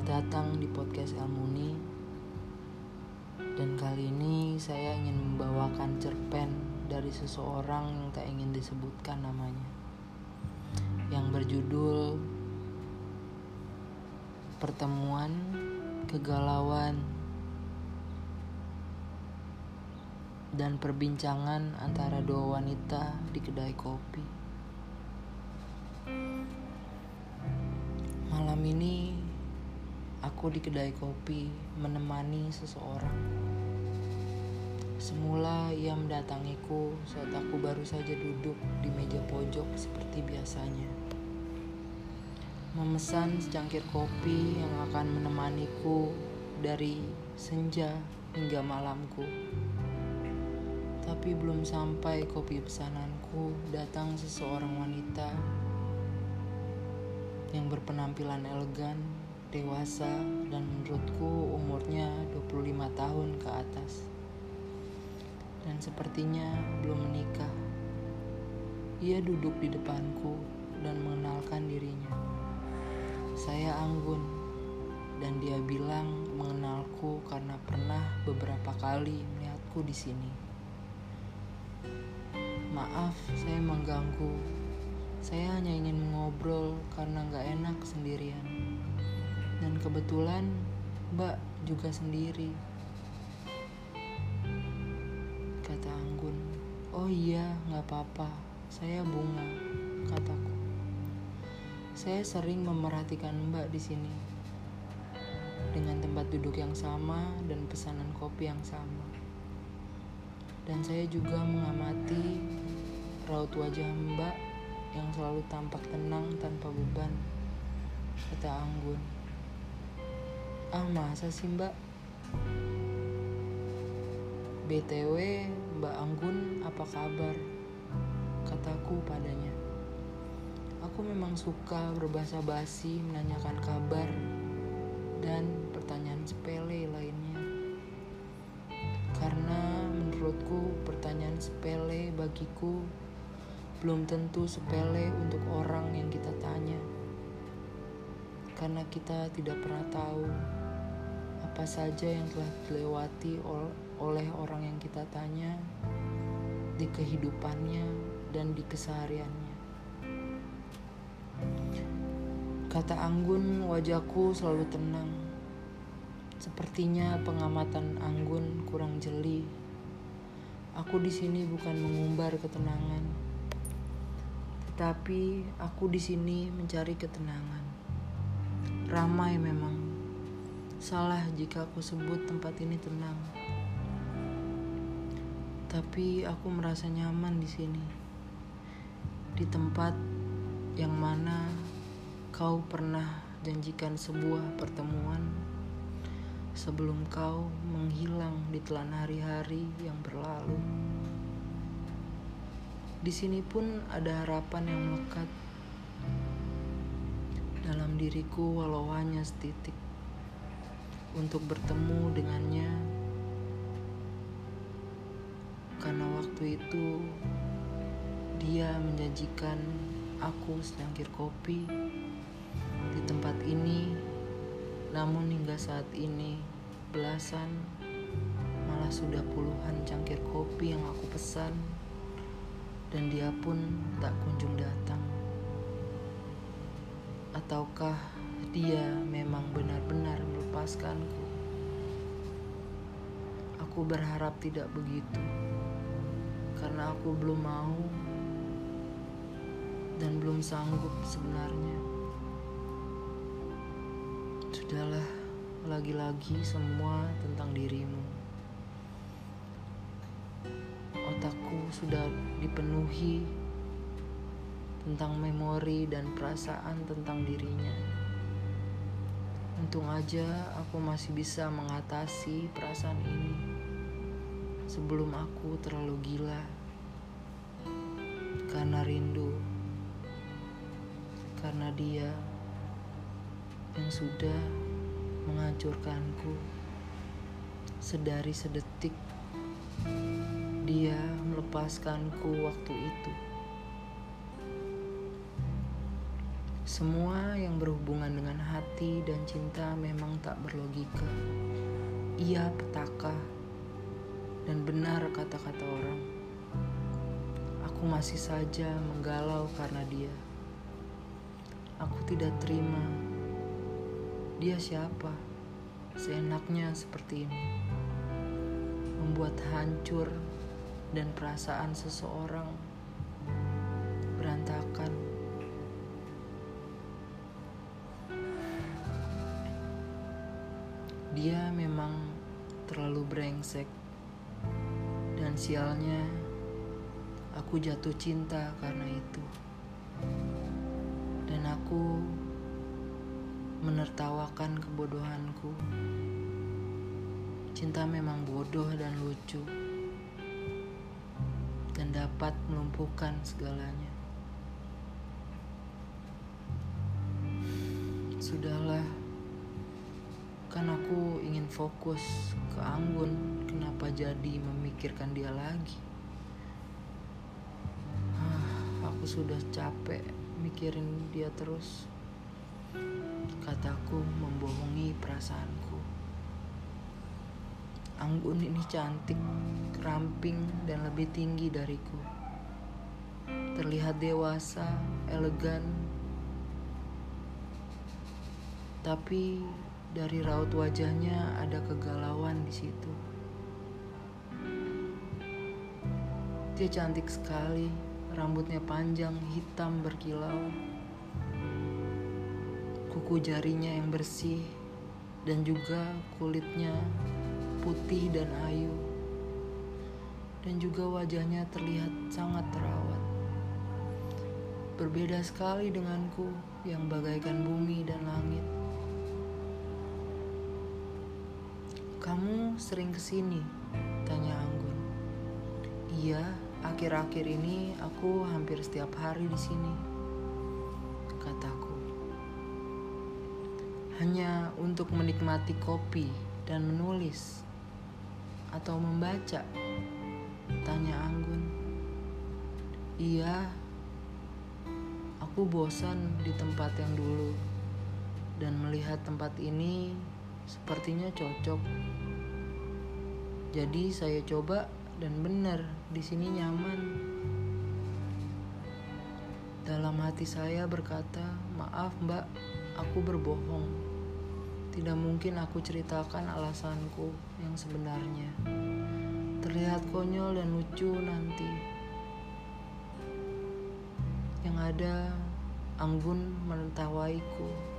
Selamat datang di podcast Elmuni. Dan kali ini saya ingin membawakan cerpen dari seseorang yang tak ingin disebutkan namanya. Yang berjudul Pertemuan Kegalauan Dan perbincangan antara dua wanita di kedai kopi. Malam ini aku di kedai kopi menemani seseorang. Semula ia mendatangiku saat aku baru saja duduk di meja pojok seperti biasanya. Memesan secangkir kopi yang akan menemaniku dari senja hingga malamku. Tapi belum sampai kopi pesananku, datang seseorang wanita yang berpenampilan elegan, dewasa, dan menurutku umurnya 25 tahun ke atas. Dan sepertinya belum menikah. Ia duduk di depanku dan mengenalkan dirinya. Saya Anggun, dan dia bilang mengenalku karena pernah beberapa kali melihatku di sini. Maaf, saya mengganggu saya hanya ingin ngobrol karena nggak enak sendirian. Dan kebetulan Mbak juga sendiri. Kata Anggun, oh iya nggak apa-apa, saya bunga, kataku. Saya sering memerhatikan Mbak di sini. Dengan tempat duduk yang sama dan pesanan kopi yang sama. Dan saya juga mengamati raut wajah Mbak yang selalu tampak tenang tanpa beban, kata Anggun. Ah masa sih mbak? BTW mbak Anggun apa kabar? Kataku padanya. Aku memang suka berbahasa basi menanyakan kabar dan pertanyaan sepele lainnya. Karena menurutku pertanyaan sepele bagiku belum tentu sepele untuk orang yang kita tanya, karena kita tidak pernah tahu apa saja yang telah dilewati oleh orang yang kita tanya di kehidupannya dan di kesehariannya. Kata Anggun, wajahku selalu tenang. Sepertinya pengamatan Anggun kurang jeli. Aku di sini bukan mengumbar ketenangan tapi aku di sini mencari ketenangan. Ramai memang. Salah jika aku sebut tempat ini tenang. Tapi aku merasa nyaman di sini. Di tempat yang mana kau pernah janjikan sebuah pertemuan sebelum kau menghilang di telan hari-hari yang berlalu. Di sini pun ada harapan yang melekat dalam diriku walau hanya setitik untuk bertemu dengannya. Karena waktu itu dia menjanjikan aku secangkir kopi di tempat ini. Namun hingga saat ini belasan malah sudah puluhan cangkir kopi yang aku pesan. Dan dia pun tak kunjung datang. Ataukah dia memang benar-benar melepaskanku? Aku berharap tidak begitu, karena aku belum mau dan belum sanggup sebenarnya. Sudahlah, lagi-lagi semua tentang dirimu. otakku sudah dipenuhi tentang memori dan perasaan tentang dirinya. Untung aja aku masih bisa mengatasi perasaan ini. Sebelum aku terlalu gila. Karena rindu, karena dia yang sudah menghancurkanku. Sedari sedetik dia melepaskanku waktu itu. Semua yang berhubungan dengan hati dan cinta memang tak berlogika. Ia petaka dan benar kata-kata orang. Aku masih saja menggalau karena dia. Aku tidak terima. Dia siapa? Seenaknya seperti ini. Membuat hancur dan perasaan seseorang berantakan. Dia memang terlalu brengsek. Dan sialnya, aku jatuh cinta karena itu. Dan aku menertawakan kebodohanku. Cinta memang bodoh dan lucu. Dan dapat melumpuhkan segalanya. Sudahlah kan aku ingin fokus ke Anggun kenapa jadi memikirkan dia lagi? Ah, aku sudah capek mikirin dia terus. Kataku membohongi perasaanku. Anggun ini cantik ramping dan lebih tinggi dariku. Terlihat dewasa elegan. Tapi dari raut wajahnya ada kegalauan di situ. Dia cantik sekali, rambutnya panjang, hitam berkilau. Kuku jarinya yang bersih dan juga kulitnya putih dan ayu. Dan juga wajahnya terlihat sangat terawat. Berbeda sekali denganku yang bagaikan bumi dan langit. Kamu sering ke sini? Tanya Anggun. Iya, akhir-akhir ini aku hampir setiap hari di sini. Kataku. Hanya untuk menikmati kopi dan menulis atau membaca? Tanya Anggun. Iya, aku bosan di tempat yang dulu dan melihat tempat ini Sepertinya cocok. Jadi saya coba dan benar di sini nyaman. Dalam hati saya berkata, "Maaf, Mbak, aku berbohong. Tidak mungkin aku ceritakan alasanku yang sebenarnya. Terlihat konyol dan lucu nanti." Yang ada Anggun menentawaiku.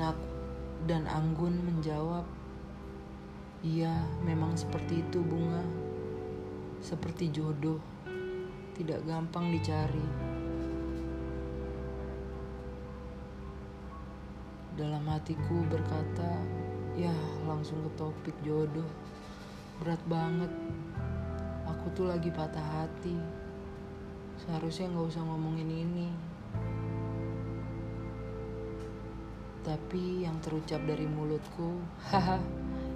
Dan dan Anggun menjawab, "Iya, memang seperti itu, Bunga. Seperti jodoh, tidak gampang dicari." Dalam hatiku berkata, "Ya, langsung ke topik jodoh. Berat banget. Aku tuh lagi patah hati. Seharusnya nggak usah ngomongin ini." Tapi yang terucap dari mulutku, haha,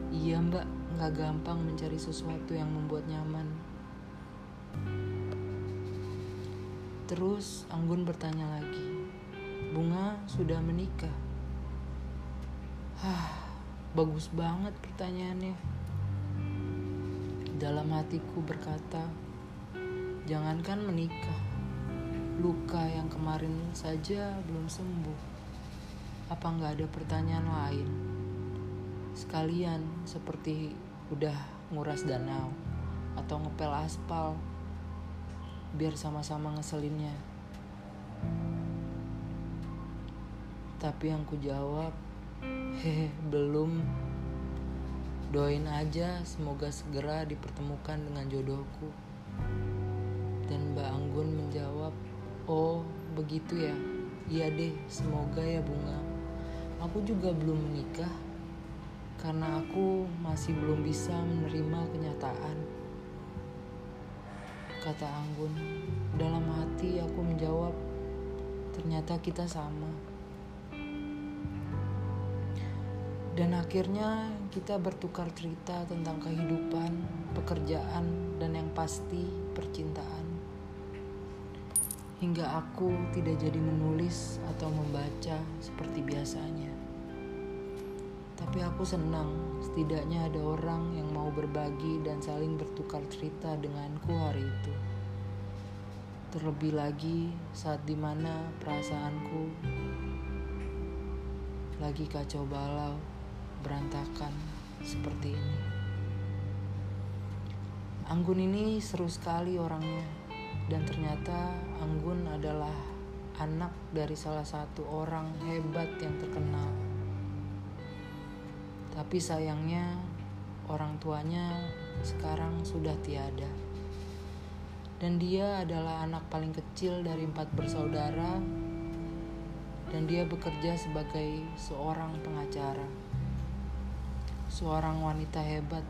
iya mbak, nggak gampang mencari sesuatu yang membuat nyaman. Terus Anggun bertanya lagi, Bunga sudah menikah? Hah, bagus banget pertanyaannya. Dalam hatiku berkata, jangankan menikah, luka yang kemarin saja belum sembuh apa nggak ada pertanyaan lain? Sekalian seperti udah nguras danau atau ngepel aspal biar sama-sama ngeselinnya. Tapi yang ku jawab, hehe, belum. Doain aja semoga segera dipertemukan dengan jodohku. Dan Mbak Anggun menjawab, oh begitu ya. Iya deh, semoga ya bunga aku juga belum menikah karena aku masih belum bisa menerima kenyataan. Kata Anggun, dalam hati aku menjawab, ternyata kita sama. Dan akhirnya kita bertukar cerita tentang kehidupan, pekerjaan, dan yang pasti percintaan. Hingga aku tidak jadi menulis atau membaca seperti biasanya. Tapi aku senang setidaknya ada orang yang mau berbagi dan saling bertukar cerita denganku hari itu. Terlebih lagi saat di mana perasaanku lagi kacau balau berantakan seperti ini. Anggun ini seru sekali orangnya, dan ternyata Anggun adalah anak dari salah satu orang hebat yang terkenal. Tapi sayangnya, orang tuanya sekarang sudah tiada, dan dia adalah anak paling kecil dari empat bersaudara, dan dia bekerja sebagai seorang pengacara seorang wanita hebat.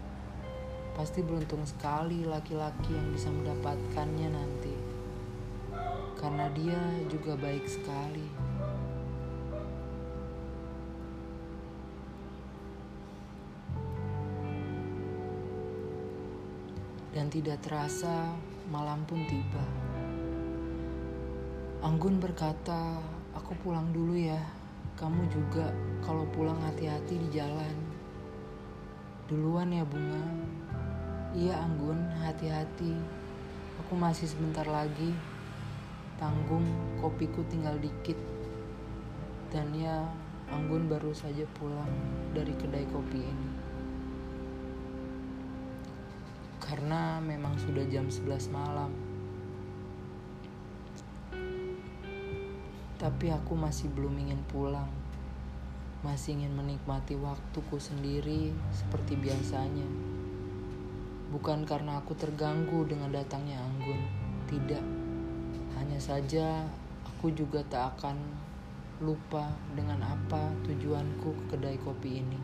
Pasti beruntung sekali laki-laki yang bisa mendapatkannya nanti. Karena dia juga baik sekali. Dan tidak terasa malam pun tiba. Anggun berkata, "Aku pulang dulu ya. Kamu juga kalau pulang hati-hati di jalan." Duluan ya bunga. Iya Anggun, hati-hati. Aku masih sebentar lagi. Tanggung, kopiku tinggal dikit. Dan ya, Anggun baru saja pulang dari kedai kopi ini. Karena memang sudah jam 11 malam. Tapi aku masih belum ingin pulang masih ingin menikmati waktuku sendiri seperti biasanya. Bukan karena aku terganggu dengan datangnya Anggun, tidak. Hanya saja aku juga tak akan lupa dengan apa tujuanku ke kedai kopi ini.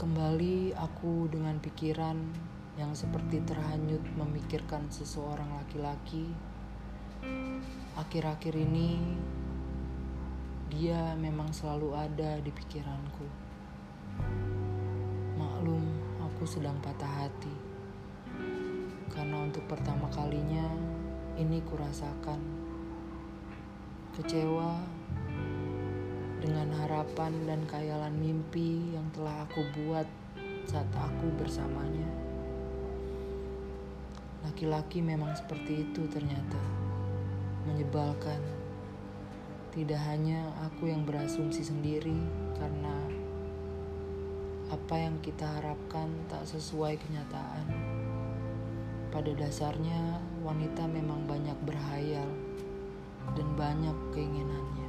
Kembali aku dengan pikiran yang seperti terhanyut memikirkan seseorang laki-laki Akhir-akhir ini dia memang selalu ada di pikiranku. Maklum, aku sedang patah hati. Karena untuk pertama kalinya ini kurasakan kecewa dengan harapan dan kayalan mimpi yang telah aku buat saat aku bersamanya. Laki-laki memang seperti itu ternyata menyebalkan. Tidak hanya aku yang berasumsi sendiri karena apa yang kita harapkan tak sesuai kenyataan. Pada dasarnya, wanita memang banyak berhayal dan banyak keinginannya.